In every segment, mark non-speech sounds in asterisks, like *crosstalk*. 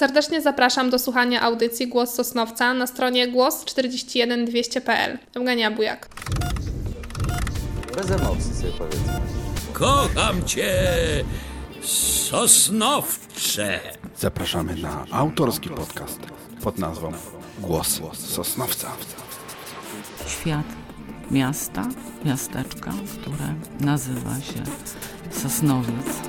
Serdecznie zapraszam do słuchania audycji Głos Sosnowca na stronie głos41200.pl. Eugenia Bujak. Bez emocji sobie powiedzmy. Kocham cię, Sosnowcze. Zapraszamy na autorski podcast pod nazwą Głos Sosnowca. Świat miasta, miasteczka, które nazywa się Sosnowiec.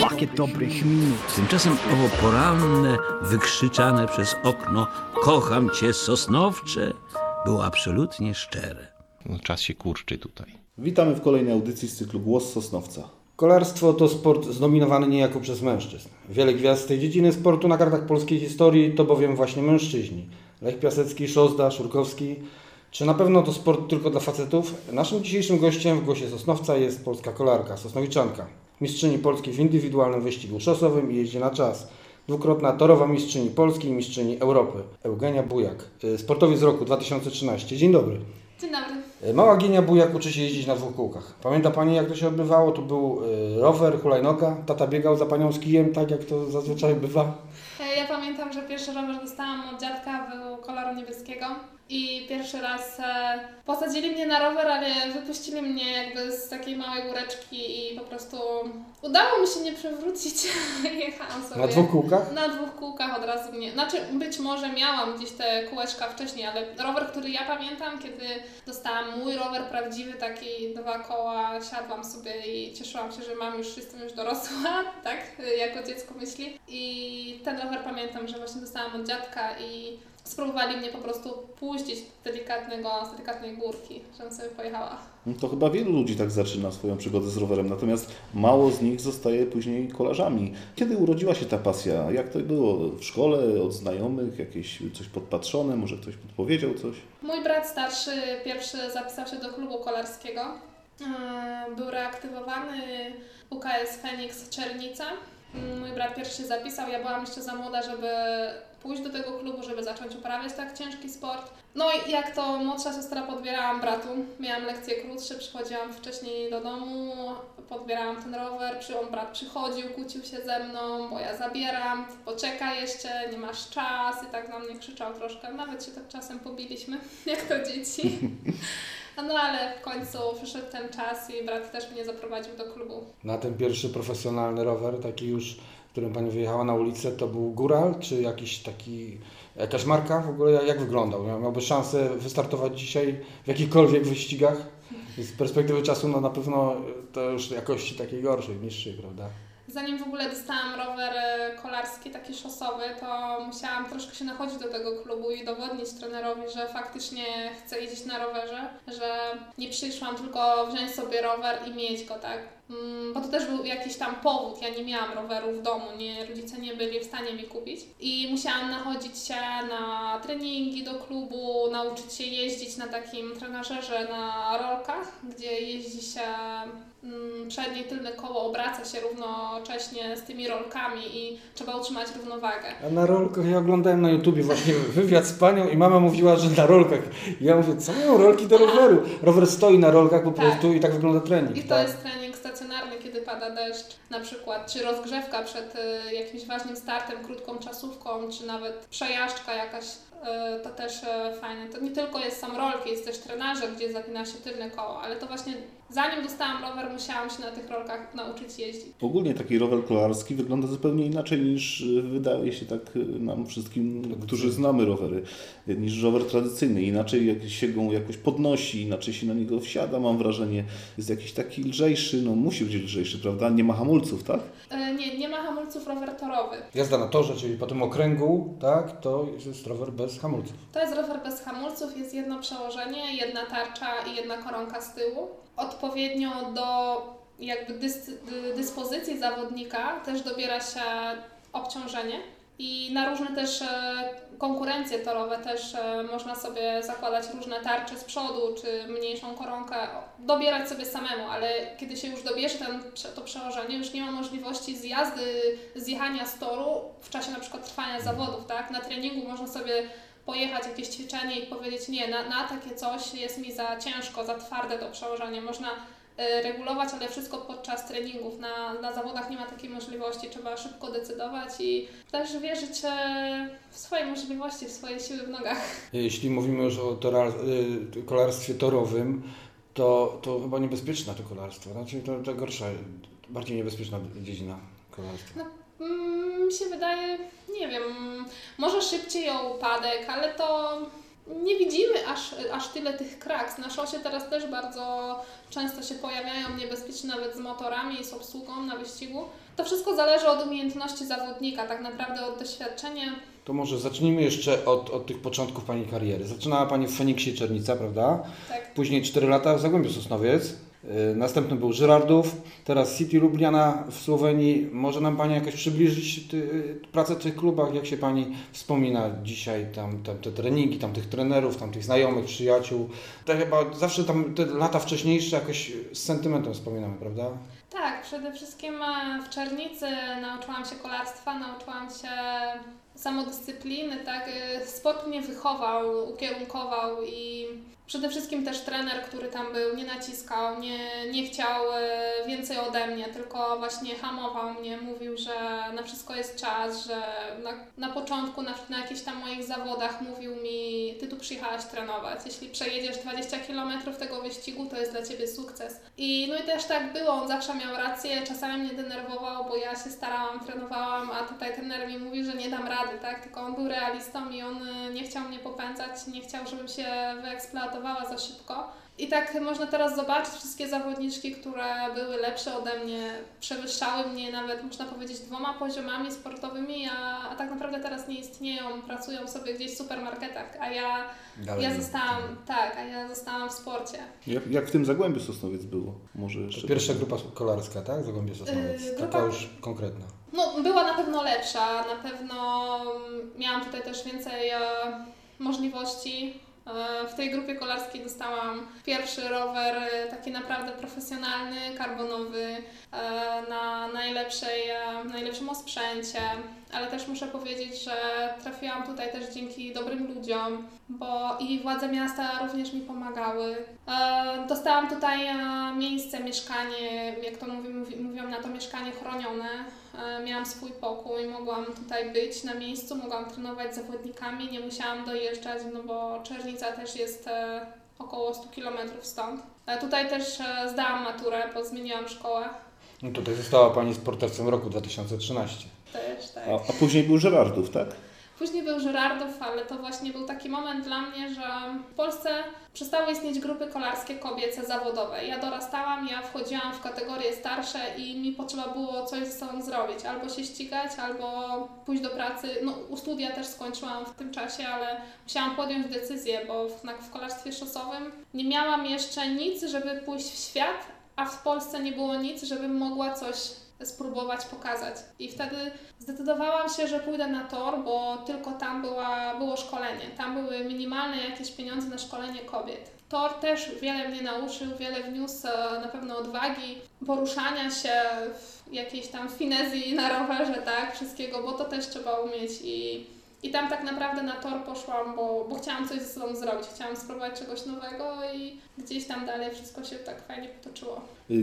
Pakiet dobrych minut. Tymczasem owo poranne, wykrzyczane przez okno Kocham cię, Sosnowcze było absolutnie szczere. No, czas się kurczy tutaj. Witamy w kolejnej audycji z cyklu Głos Sosnowca. Kolarstwo to sport zdominowany niejako przez mężczyzn. Wiele gwiazd tej dziedziny sportu na kartach polskiej historii to bowiem właśnie mężczyźni. Lech Piasecki, Szozda, Szurkowski. Czy na pewno to sport tylko dla facetów? Naszym dzisiejszym gościem w Głosie Sosnowca jest polska kolarka, Sosnowiczanka. Mistrzyni Polski w indywidualnym wyścigu szosowym i jeździe na czas. Dwukrotna torowa mistrzyni Polski i mistrzyni Europy. Eugenia Bujak, y, sportowiec roku 2013. Dzień dobry. Dzień dobry. Y, Mała Gienia Bujak uczy się jeździć na dwóch kółkach. Pamięta Pani jak to się odbywało? To był y, rower, hulajnoga. Tata biegał za Panią z kijem, tak jak to zazwyczaj bywa. E, Ja pamiętam, że pierwszy rower dostałam od dziadka był koloru niebieskiego i pierwszy raz e, posadzili mnie na rower, ale wypuścili mnie jakby z takiej małej góreczki i po prostu udało mi się nie przewrócić. *laughs* Jechałam sobie. Na dwóch kółkach? Na dwóch kółkach od razu mnie. Znaczy, być może miałam gdzieś te kółeczka wcześniej, ale rower, który ja pamiętam, kiedy dostałam mój rower prawdziwy, taki dwa koła, siadłam sobie i cieszyłam się, że mam już, jestem już dorosła, *laughs* tak, jako dziecko myśli. I ten rower pamiętam, że właśnie dostałam od dziadka i spróbowali mnie po prostu puścić z delikatnego, z delikatnej górki, żebym sobie pojechała. No To chyba wielu ludzi tak zaczyna swoją przygodę z rowerem, natomiast mało z nich zostaje później kolarzami. Kiedy urodziła się ta pasja? Jak to było? W szkole, od znajomych? Jakieś coś podpatrzone? Może ktoś podpowiedział coś? Mój brat starszy pierwszy zapisał się do klubu kolarskiego. Yy, Był reaktywowany UKS Feniks Czernica. Mój brat pierwszy zapisał, ja byłam jeszcze za młoda, żeby pójść do tego klubu, żeby zacząć uprawiać tak ciężki sport. No i jak to młodsza siostra podbierałam bratu, miałam lekcje krótsze, przychodziłam wcześniej do domu, podbierałam ten rower, przy on brat przychodził, kłócił się ze mną, bo ja zabieram, poczekaj jeszcze, nie masz czas i tak na mnie krzyczał troszkę. Nawet się tak czasem pobiliśmy, *laughs* jak to dzieci. *laughs* No ale w końcu przyszedł ten czas i brat też mnie zaprowadził do klubu. Na ten pierwszy profesjonalny rower, taki już, którym Pani wyjechała na ulicę, to był Góral, czy jakiś taki, jakaś marka w ogóle? Jak wyglądał? Miał- Miałby szansę wystartować dzisiaj w jakichkolwiek wyścigach? Z perspektywy czasu, no na pewno to już jakości takiej gorszej, niższej, prawda? Zanim w ogóle dostałam rower e, kolarski, taki szosowy, to musiałam troszkę się nachodzić do tego klubu i udowodnić trenerowi, że faktycznie chcę jeździć na rowerze, że nie przyszłam tylko wziąć sobie rower i mieć go, tak? Mm, Bo to też był jakiś tam powód, ja nie miałam roweru w domu, nie, rodzice nie byli w stanie mi kupić i musiałam nachodzić się na treningi do klubu, nauczyć się jeździć na takim trenażerze na rolkach, gdzie jeździ się mm, przednie i tylne koło obraca się równocześnie z tymi rolkami i trzeba utrzymać równowagę. A na rolkach, ja oglądałem na YouTubie właśnie wywiad z Panią i mama mówiła, że na rolkach. I ja mówię, co mają rolki do roweru? Rower stoi na rolkach po Tak. prostu i tak wygląda trening, I to tak? jest trening stacjonarny, kiedy pada deszcz na przykład, czy rozgrzewka przed y, jakimś ważnym startem, krótką czasówką, czy nawet przejażdżka jakaś, to też y, fajne. To nie tylko jest sam rolki, jest też trenażer, gdzie zapina się tylne koło, ale to właśnie zanim dostałam rower, musiałam się na tych rolkach nauczyć jeździć. Ogólnie taki rower kolarski wygląda zupełnie inaczej niż y, wydaje się tak nam wszystkim, którzy znamy rowery, niż rower tradycyjny. Inaczej jak się go jakoś podnosi, inaczej się na niego wsiada, mam wrażenie. Jest jakiś taki lżejszy, no musi być lżejszy, prawda? Nie ma hamulców, tak? Nie, nie ma hamulców rower torowy. Jazda na torze, czyli po tym okręgu, tak, to jest rower bez hamulców. To jest rower bez hamulców, jest jedno przełożenie, jedna tarcza i jedna koronka z tyłu. Odpowiednio do jakby dys, dy- dyspozycji zawodnika też dobiera się obciążenie i na różne też e, konkurencje torowe też e, można sobie zakładać różne tarcze z przodu czy mniejszą koronkę, dobierać sobie samemu, ale kiedy się już dobierze ten, to przełożenie, już nie ma możliwości zjazdy, zjechania z toru w czasie na przykład trwania zawodów, tak? Na treningu można sobie pojechać jakieś ćwiczenie i powiedzieć nie, na, na takie coś jest mi za ciężko, za twarde to przełożenie. Można regulować, ale wszystko podczas treningów. Na, na zawodach nie ma takiej możliwości, trzeba szybko decydować i też wierzyć e, w swoje możliwości, w swoje siły w nogach. Jeśli mówimy już o tora, y, kolarstwie torowym, to, to chyba niebezpieczne to kolarstwo. Znaczy to, to gorsza, bardziej niebezpieczna dziedzina kolarstwa. Mm, mi się wydaje, nie wiem, może szybciej o upadek, ale to nie widzimy aż, aż tyle tych kraks. Na szosie teraz też bardzo często się pojawiają niebezpieczne nawet z motorami i z obsługą na wyścigu. To wszystko zależy od umiejętności zawodnika, tak naprawdę od doświadczenia. To może zacznijmy jeszcze od, od tych początków Pani kariery. Zaczynała Pani w Feniksie Czernica, prawda? Tak. Później 4 lata w Zagłębiu Sosnowiec. Yy, Następny był Żyrardów, teraz City Lubliana w Słowenii. Może nam Pani jakoś przybliżyć ty, y, pracę w tych klubach? Jak się Pani wspomina dzisiaj tam, tam te treningi, tam tych trenerów, tam tych znajomych, przyjaciół? To chyba zawsze tam te lata wcześniejsze jakoś z sentymentem wspominamy, prawda? Tak, przede wszystkim e, w Czernicy nauczyłam się kolarstwa, nauczyłam się samodyscypliny, tak. E, Sport mnie wychował, ukierunkował i przede wszystkim też trener, który tam był, nie naciskał, nie, nie chciał e, więcej ode mnie, tylko właśnie hamował mnie, mówił, że na wszystko jest czas, że na, na początku, na, na jakichś tam moich zawodach mówił mi, ty tu przyjechałaś trenować, jeśli przejedziesz 20 km tego wyścigu, to jest dla Ciebie sukces. I no i też tak było, on zawsze miał rację, czasami mnie denerwował, bo ja się starałam, trenowałam, a tutaj trener mi mówi, że nie dam rady, tak, tylko on był realistą i on y, nie chciał mnie popędzać, nie chciał, żebym się wyeksploatowała za szybko. I tak można teraz zobaczyć wszystkie zawodniczki, które były lepsze ode mnie, przewyższały mnie nawet, można powiedzieć, dwoma poziomami sportowymi, a, a tak naprawdę teraz nie istnieją, pracują sobie gdzieś w supermarketach, a ja, Dalej ja zostałam, tak, a ja zostałam w sporcie. Jak, jak w tym Zagłębiu Sosnowiec było? Może jeszcze pierwsza grupa kolarska, tak? Zagłębie Sosnowiec. Yy, Taka grupa- już konkretna. No, była na pewno lepsza, na pewno miałam tutaj też więcej e, możliwości. E, w tej grupie kolarskiej dostałam pierwszy rower e, taki naprawdę profesjonalny, karbonowy, e, na najlepszej, najlepszym osprzęcie, ale też muszę powiedzieć, że trafiłam tutaj też dzięki dobrym ludziom, bo i władze miasta również mi pomagały. E, Dostałam tutaj e, miejsce, mieszkanie, jak to mówi, mówi, mówią na to mieszkanie chronione. E, Miałam swój pokój, mogłam tutaj być na miejscu, mogłam trenować z zawodnikami, nie musiałam dojeżdżać, no bo Czernica też jest około 100 km stąd. Tutaj też zdałam maturę, bo zmieniłam szkołę. No tutaj została Pani sportowcem roku 2013. Też, tak. A, a później był Żerardów, tak? Później był Żyrardów, ale to właśnie był taki moment dla mnie, że w Polsce przestały istnieć grupy kolarskie kobiece zawodowe. Ja dorastałam, ja wchodziłam w kategorie starsze i mi potrzeba było coś ze sobą zrobić. Albo się ścigać, albo pójść do pracy. No, u studia też skończyłam w tym czasie, ale musiałam podjąć decyzję, bo w, w kolarstwie szosowym nie miałam jeszcze nic, żeby pójść w świat, a w Polsce nie było nic, żebym mogła coś spróbować pokazać. I wtedy zdecydowałam się, że pójdę na tor, bo tylko tam była, było szkolenie. Tam były minimalne jakieś pieniądze na szkolenie kobiet. Tor też wiele mnie nauczył, wiele wniósł e, na pewno odwagi, poruszania się w jakiejś tam finezji na rowerze, tak, wszystkiego, bo to też trzeba umieć i i tam tak naprawdę na tor poszłam, bo, bo chciałam coś ze sobą zrobić, chciałam spróbować czegoś nowego i gdzieś tam dalej wszystko się tak fajnie potoczyło.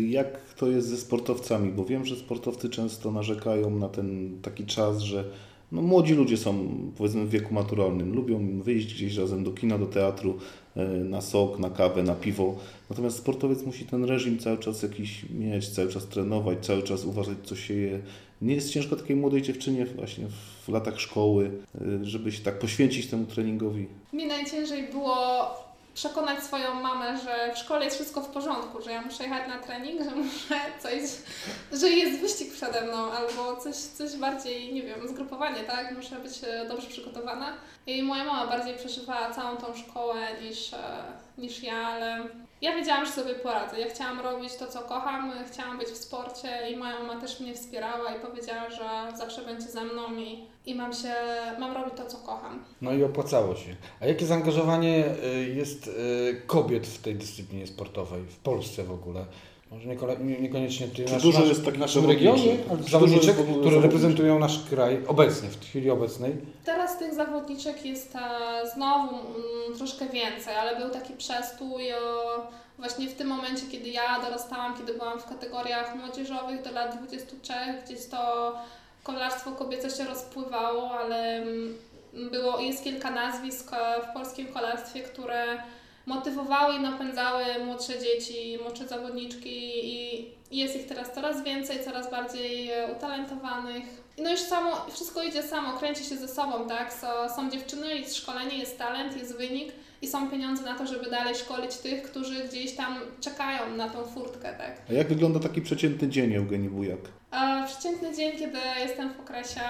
Jak to jest ze sportowcami? Bo wiem, że sportowcy często narzekają na ten taki czas, że no, młodzi ludzie są powiedzmy w wieku maturalnym, lubią wyjść gdzieś razem do kina, do teatru, e, na sok, na kawę, na piwo. Natomiast sportowiec musi ten reżim cały czas jakiś mieć, cały czas trenować, cały czas uważać, co się je. Nie jest ciężko takiej młodej dziewczynie właśnie w latach szkoły, e, żeby się tak poświęcić temu treningowi. Mi najciężej było przekonać swoją mamę, że w szkole jest wszystko w porządku, że ja muszę jechać na trening, że muszę coś, że jest wyścig przede mną albo coś, coś bardziej, nie wiem, zgrupowanie, tak? Muszę być e, dobrze przygotowana. I moja mama bardziej przeżywała całą tą szkołę niż, e, niż ja, ale ja wiedziałam, że sobie poradzę. Ja chciałam robić to, co kocham, chciałam być w sporcie i moja mama też mnie wspierała i powiedziała, że zawsze będzie ze mną i, i mam się, mam robić to, co kocham. No i opłacało się. A jakie zaangażowanie y, jest y, kobiet w tej dyscyplinie sportowej, w Polsce w ogóle? Może niekoniecznie ty, nasz, dużo nasz, jest takich w naszym regionie, ale zawodniczek, które reprezentują nasz kraj obecnie, w chwili obecnej. Teraz tych zawodniczek jest e, znowu mm, troszkę więcej, ale był taki przestój właśnie w tym momencie, kiedy ja dorastałam, kiedy byłam w kategoriach młodzieżowych do lat 23, gdzieś to kolarstwo kobiece się rozpływało, ale mm, było, jest kilka nazwisk e, w polskim kolarstwie, które motywowały i napędzały młodsze dzieci, młodsze zawodniczki i jest ich teraz coraz więcej, coraz bardziej e, utalentowanych. No już samo, wszystko idzie samo, kręci się ze sobą, tak? So, są dziewczyny, jest szkolenie, jest talent, jest wynik i są pieniądze na to, żeby dalej szkolić tych, którzy gdzieś tam czekają na tą furtkę, tak? A jak wygląda taki przeciętny dzień Eugenii Bujak? A przeciętny dzień, kiedy jestem w okresie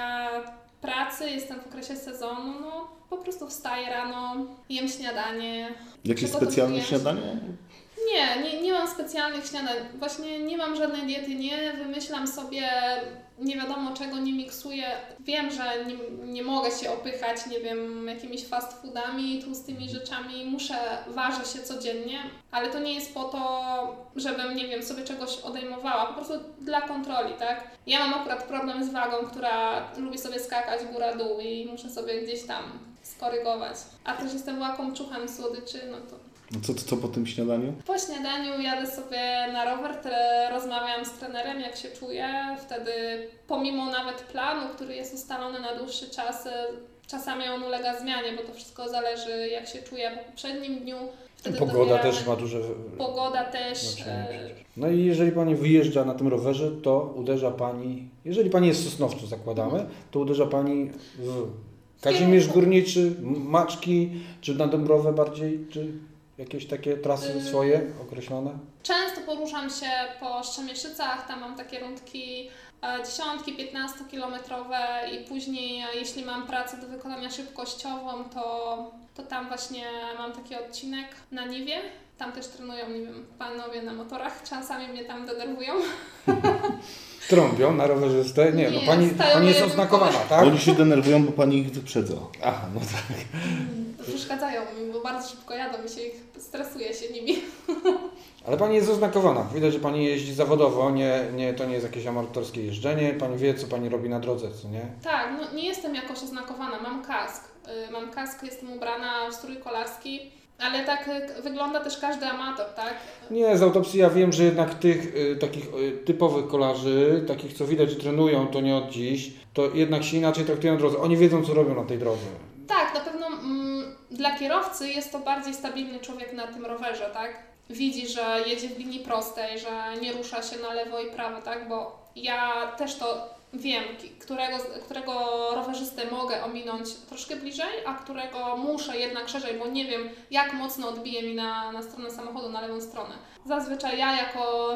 pracy, jestem w okresie sezonu, no po prostu wstaję rano, jem śniadanie. Jakieś specjalne śniadanie? Nie, nie, nie mam specjalnych śniadań. Właśnie nie mam żadnej diety, nie wymyślam sobie nie wiadomo czego, nie miksuję. Wiem, że nie, nie mogę się opychać, nie wiem, jakimiś fast foodami, tłustymi rzeczami. Muszę, ważę się codziennie, ale to nie jest po to, żebym, nie wiem, sobie czegoś odejmowała. Po prostu dla kontroli, tak? Ja mam akurat problem z wagą, która lubi sobie skakać góra-dół i muszę sobie gdzieś tam skorygować. A też jestem łakomczuchem słodyczy, no to No Co, co po tym śniadaniu? po śniadaniu jadę sobie na rower, rozmawiam z trenerem, jak się czuję. Wtedy, pomimo nawet planu, który jest ustalony na dłuższy czas, e, czasami on ulega zmianie, bo to wszystko zależy, jak się czuję po poprzednim dniu. Wtedy Pogoda też ma duże Pogoda też. e. No i jeżeli Pani wyjeżdża na tym rowerze, to uderza Pani, jeżeli Pani jest Sosnowcu zakładamy, to uderza Pani w Kazimierz. Górniczy, Maczki, czy na Dąbrowę bardziej, czy jakieś takie trasy swoje określone? Często poruszam się po Szczemieszycach, tam mam takie rundki e, dziesiątki, 15 kilometrowe i później, e, jeśli mam pracę do wykonania szybkościową, to, to tam właśnie mam taki odcinek na Niwie. Tam też trenują, nie wiem, panowie na motorach, czasami mnie tam denerwują. *laughs* Trąbią na rowerzystę? Nie, no Nie, Pani, stają pani jest oznakowana, tak? Oni się denerwują, bo pani ich wyprzedza. Aha, no tak. Przeszkadzają mi, bo bardzo szybko jadą i się ich stresuje się nimi. *laughs* Ale Pani jest oznakowana. Widać, że Pani jeździ zawodowo, nie, nie, to nie jest jakieś amatorskie jeżdżenie. Pani wie, co Pani robi na drodze, co nie? Tak, no nie jestem jakoś oznakowana, mam kask. Y, Mam kask, jestem ubrana w strój kolarski, ale tak y, wygląda też każdy amator, tak? Nie, z autopsji ja wiem, że jednak tych y, takich y, typowych kolarzy, takich co widać, że trenują, to nie od dziś, to jednak się inaczej traktują drodze. Oni wiedzą, co robią na tej drodze. Tak, na pewno mm, dla kierowcy jest to bardziej stabilny człowiek na tym rowerze, tak? Widzi, że jedzie w linii prostej, że nie rusza się na lewo i prawo, tak? Bo ja też to wiem, którego, którego rowerzystę mogę ominąć troszkę bliżej, a którego muszę jednak szerzej, bo nie wiem, jak mocno odbije mi na, na stronę samochodu, na lewą stronę. Zazwyczaj ja jako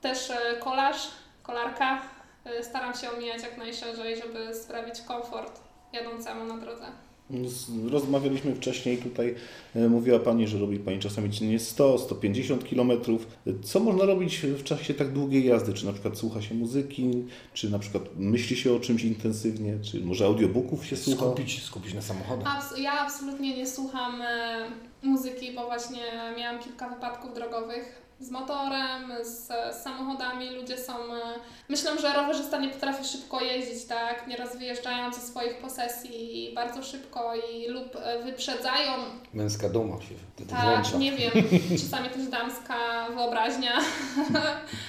też e, kolarz, kolarka, e, staram się omijać jak najszerzej, żeby sprawić komfort jadącemu na drodze. Rozmawialiśmy wcześniej tutaj, e, mówiła Pani, że robi Pani czasami dziennie 100, 150 kilometrów. Co można robić w czasie tak długiej jazdy? Czy na przykład słucha się muzyki, czy na przykład myśli się o czymś intensywnie, czy może audiobooków się słucha? Skupić, skupić na samochodach. Abs- ja absolutnie nie słucham e, muzyki, bo właśnie miałam kilka wypadków drogowych z motorem, z, z samochodami. Ludzie są. E, myślę, że rowerzysta nie potrafi szybko jeździć, tak? Nieraz wyjeżdżają ze swoich posesji bardzo szybko i lub e, wyprzedzają. Męska duma się wtedy Tak, włącza. nie wiem, *laughs* czasami też damska wyobraźnia.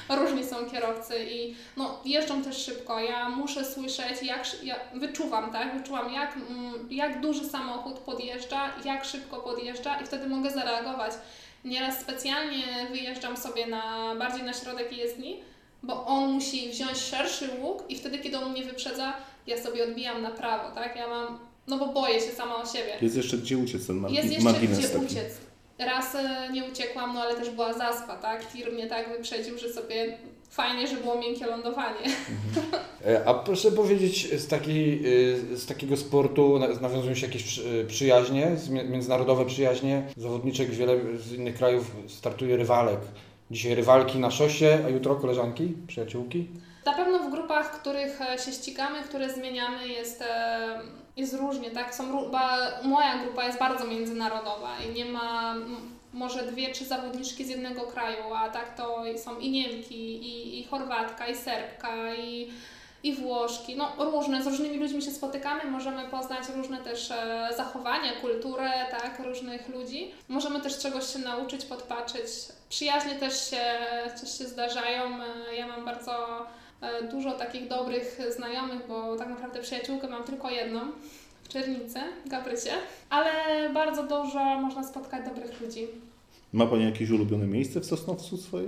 *laughs* Różni są kierowcy i no, jeżdżą też szybko. Ja muszę słyszeć, jak ja wyczuwam, tak? Wyczuwam, jak, mm, jak duży samochód podjeżdża, jak szybko podjeżdża i wtedy mogę zareagować. Nieraz specjalnie wyjeżdżam sobie na bardziej na środek jezdni, bo on musi wziąć szerszy łuk i wtedy, kiedy on mnie wyprzedza, ja sobie odbijam na prawo, tak? Ja mam, no bo boję się sama o siebie. Jest jeszcze gdzie uciec ten margi- Jest jeszcze margines gdzie taki. uciec. Raz e, nie uciekłam, no ale też była zaspa, tak? Tir mnie tak wyprzedził, że sobie fajnie, że było miękkie lądowanie. E, A proszę powiedzieć, z, takiej, y, z takiego sportu na- nawiązują się jakieś y, przyjaźnie, międzynarodowe przyjaźnie? Zawodniczek wiele z innych krajów startuje rywalek. Dzisiaj rywalki na szosie, a jutro koleżanki, przyjaciółki? Na pewno w grupach, których e, się ścigamy, które zmieniamy, jest, e, jest różnie, tak? Są, moja grupa jest bardzo międzynarodowa i nie ma... może dwie, trzy zawodniczki z jednego kraju, a tak to są i Niemki, i, i Chorwatka, i Serbka, i, i Włoszki. No różne, z różnymi ludźmi się spotykamy, możemy poznać różne też e, zachowania, kulturę, tak, różnych ludzi. Możemy też czegoś się nauczyć, podpatrzeć. Przyjaźnie też się, też się zdarzają. E, Ja mam bardzo e, dużo takich dobrych znajomych, bo tak naprawdę przyjaciółkę mam tylko jedną Czernicy, Gabrycie, ale bardzo dużo można spotkać dobrych ludzi. Ma Pani jakieś ulubione miejsce w Sosnowcu swoje?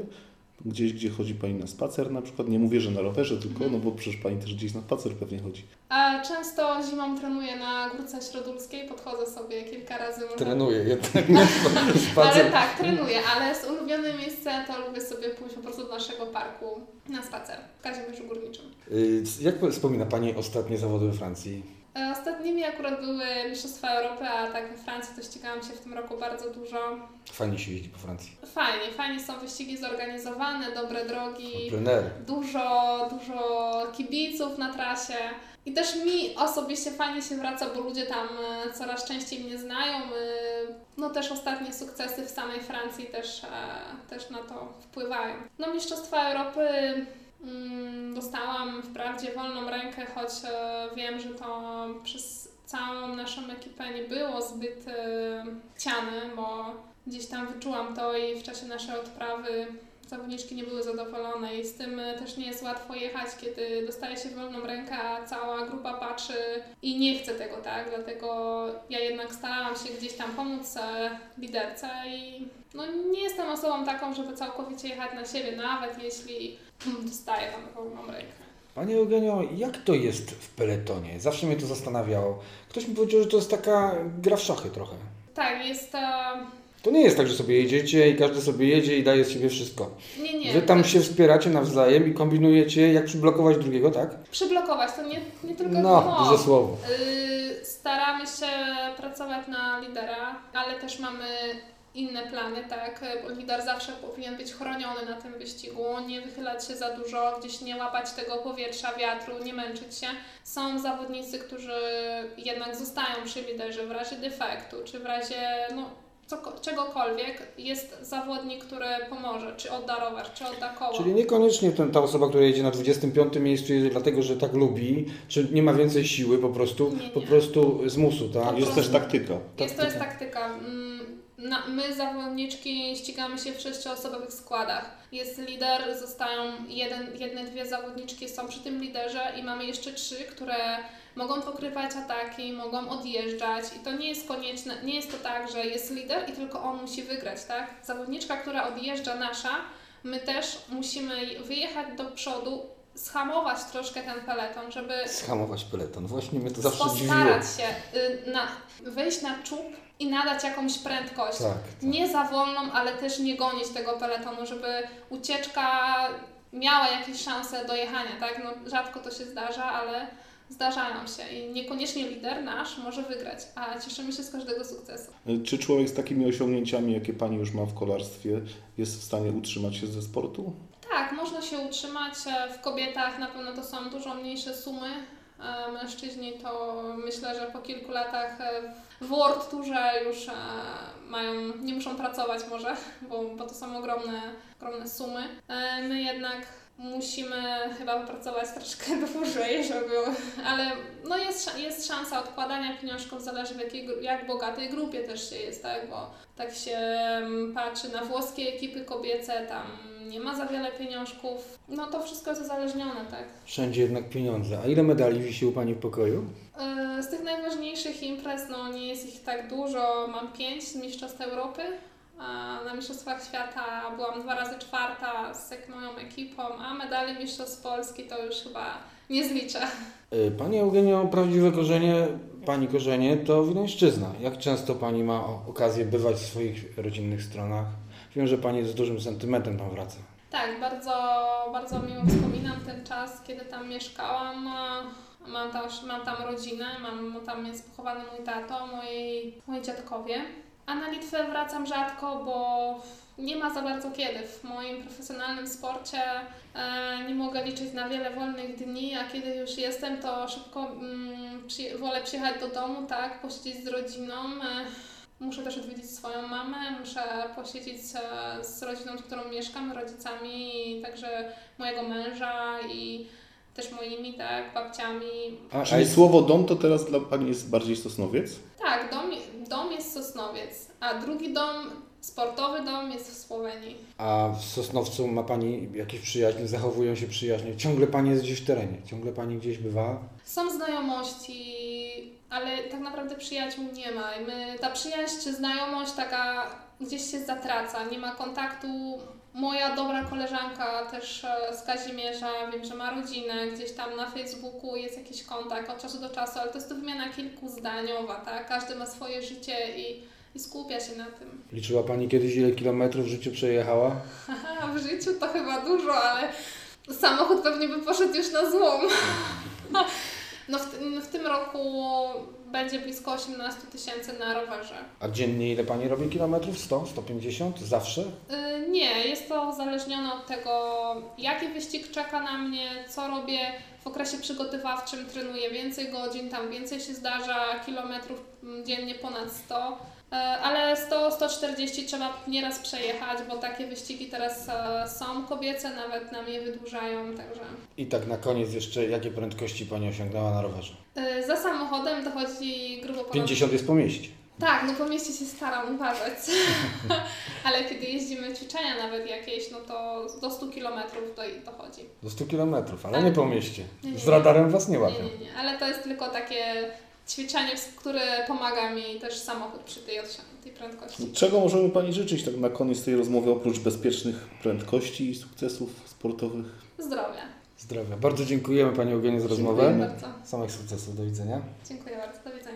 Gdzieś, gdzie chodzi Pani na spacer na przykład? Nie mówię, że na rowerze tylko, no bo przecież Pani też gdzieś na spacer pewnie chodzi. A często zimą trenuję na Górce Śródulskiej, podchodzę sobie kilka razy. może- Trenuję jednak, *laughs* nie Ale spacer. tak, trenuję, ale z ulubione miejsce to lubię sobie pójść po prostu do naszego parku na spacer w Kazimierzu Górniczym. Y, Jak wspomina Pani ostatnie zawody we Francji? E, Ostatnimi akurat były Mistrzostwa Europy, a tak we Francji to ścigałam się w tym roku bardzo dużo. Fajnie się jeździ po Francji. Fajnie, fajnie są wyścigi zorganizowane, dobre drogi. Dużo, dużo kibiców na trasie. I też mi osobiście fajnie się wraca, bo ludzie tam e, coraz częściej mnie znają. e, No też ostatnie sukcesy w samej Francji też, też na to wpływają. No Mistrzostwa Europy dostałam wprawdzie wolną rękę, choć e, wiem, że to przez całą naszą ekipę nie było zbyt e, chciane, bo gdzieś tam wyczułam to i w czasie naszej odprawy zawodniczki nie były zadowolone i z tym e, też nie jest łatwo jechać, kiedy dostaje się wolną rękę, a cała grupa patrzy i nie chce tego, tak? Dlatego ja jednak starałam się gdzieś tam pomóc e, liderce i no nie jestem osobą taką, żeby całkowicie jechać na siebie, nawet jeśli mm, dostaję tam wolną rękę. Panie Eugenio, jak to jest w peletonie? Zawsze mnie to zastanawiało. Ktoś mi powiedział, że to jest taka gra w szachy trochę. Tak, jest to... To nie jest tak, że sobie jedziecie i każdy sobie jedzie i daje z siebie wszystko. Nie, nie. Wy tam się wspieracie nawzajem i kombinujecie, jak przyblokować drugiego, tak? Przyblokować to nie, nie tylko No, duże słowo. Yy, staramy się pracować na lidera, ale też mamy inne plany, tak? Bo lider zawsze powinien być chroniony na tym wyścigu, nie wychylać się za dużo, gdzieś nie łapać tego powietrza, wiatru, nie męczyć się. Są zawodnicy, którzy jednak zostają przy liderze w razie defektu, czy w razie no, czegokolwiek. Jest zawodnik, który pomoże, czy odda rower, czy odda koło. Czyli niekoniecznie ten, ta osoba, która jedzie na 25 miejscu jedzie dlatego, że tak lubi, czy nie ma więcej siły po prostu, Nie, nie. po prostu z musu, tak? Po Jest też taktyka. Jest to jest taktyka. Na, my, zawodniczki, ścigamy się w sześcioosobowych składach. Jest lider, zostają jeden, jedne, dwie zawodniczki są przy tym liderze i mamy jeszcze trzy, które mogą pokrywać ataki, mogą odjeżdżać i to nie jest konieczne, nie jest to tak, że jest lider i tylko on musi wygrać, tak? Zawodniczka, która odjeżdża nasza, my też musimy wyjechać do przodu, schamować troszkę ten peleton, żeby Schamować peleton. Właśnie mnie to zawsze dziwiło. postarać się y, na, wejść na czub i nadać jakąś prędkość. Tak, tak. Nie za wolną, ale też nie gonić tego peletonu, żeby ucieczka miała jakieś szanse do jechania, tak? No, rzadko to się zdarza, ale zdarzają się i niekoniecznie lider nasz może wygrać, a cieszymy się z każdego sukcesu. Czy człowiek z takimi osiągnięciami, jakie Pani już ma w kolarstwie, jest w stanie utrzymać się ze sportu? Tak, można się utrzymać. E, W kobietach na pewno to są dużo mniejsze sumy. E, Mężczyźni to myślę, że po kilku latach e, w World Tourze już e, mają, nie muszą pracować może, bo, bo to są ogromne, ogromne sumy. My jednak musimy chyba pracować troszkę *laughs* dłużej, żeby, ale no jest, jest szansa odkładania pieniążków, zależy w jakiej, jak bogatej grupie też się jest, tak, bo tak się mm, patrzy na włoskie ekipy kobiece, tam nie ma za wiele pieniążków, no to wszystko jest uzależnione, tak. Wszędzie jednak pieniądze. A ile medali wisi u Pani w pokoju? E, Z tych najważniejszych imprez, no nie jest ich tak dużo, mam pięć z Mistrzostw Europy, na Mistrzostwach Świata byłam dwa razy czwarta z moją ekipą, a medali Mistrzostw Polski to już chyba nie zliczę. Y, Pani Eugenio, prawdziwe korzenie, Pani korzenie to Wileńszczyzna. Jak często Pani ma okazję bywać w swoich rodzinnych stronach? Wiem, że Pani z dużym sentymentem tam wraca. Tak, bardzo, bardzo miło wspominam ten czas, kiedy tam mieszkałam. Mam tam, mam tam rodzinę, mam, tam jest pochowany mój tato, moi, moi dziadkowie. A na Litwę wracam rzadko, bo nie ma za bardzo kiedy. W moim profesjonalnym sporcie e, nie mogę liczyć na wiele wolnych dni, a kiedy już jestem, to szybko mm, przy, wolę przyjechać do domu, tak, posiedzieć z rodziną. E, Muszę też odwiedzić swoją mamę, muszę posiedzieć e, z rodziną, z którą mieszkam, rodzicami, i także mojego męża i też moimi, tak, babciami. A, Czyli słowo dom to teraz dla Pani jest bardziej Sosnowiec? Tak, dom, dom jest Sosnowiec, a drugi dom, sportowy dom jest w Słowenii. a w Sosnowcu ma Pani jakieś przyjaźnie, zachowują się przyjaźnie? Ciągle Pani jest gdzieś w terenie, ciągle Pani gdzieś bywa? Są znajomości, ale tak naprawdę przyjaciół nie ma. My, ta przyjaźń czy znajomość taka gdzieś się zatraca, nie ma kontaktu. Moja dobra koleżanka też e, z Kazimierza, wiem, że ma rodzinę, gdzieś tam na Facebooku jest jakiś kontakt od czasu do czasu, ale to jest to wymiana kilkuzdaniowa, tak? Każdy ma swoje życie i, i skupia się na tym. Liczyła Pani kiedyś ile kilometrów w życiu przejechała? W życiu to chyba dużo, ale samochód pewnie by poszedł już na złom. *laughs* No w, tym- w tym roku będzie blisko 18 tysięcy na rowerze. A dziennie ile Pani robi kilometrów? 100? 150? Zawsze? Y, Nie, jest to uzależnione od tego, jaki wyścig czeka na mnie, co robię w okresie przygotowawczym, trenuję więcej godzin, tam więcej się zdarza, kilometrów mm, dziennie ponad 100. Y, Ale 100-140 trzeba nieraz przejechać, bo takie wyścigi teraz e, są kobiece, nawet nam je wydłużają, także... I tak na koniec jeszcze, jakie prędkości Pani osiągnęła na rowerze? Y, Za samochodem dochodzi grubo ponad... 50 jest po mieście. Tak, no po mieście się staram uważać. *laughs* Ale kiedy jeździmy ćwiczenia nawet jakieś, no to do 100 km do, dochodzi. Do 100 kilometrów, ale Tak. nie po mieście. Nie, nie, Z nie. radarem Was nie Nie, łapią. nie, nie. Ale to jest tylko takie ćwiczenie, które pomaga mi też samochód przy tej, tej prędkości. Czego możemy Pani życzyć tak na koniec tej rozmowy, oprócz bezpiecznych prędkości i sukcesów sportowych? Zdrowia. Zdrowia. Bardzo dziękujemy Pani Eugenie za rozmowę. Dziękuję bardzo. Samych sukcesów. Do widzenia. Dziękuję bardzo. Do widzenia.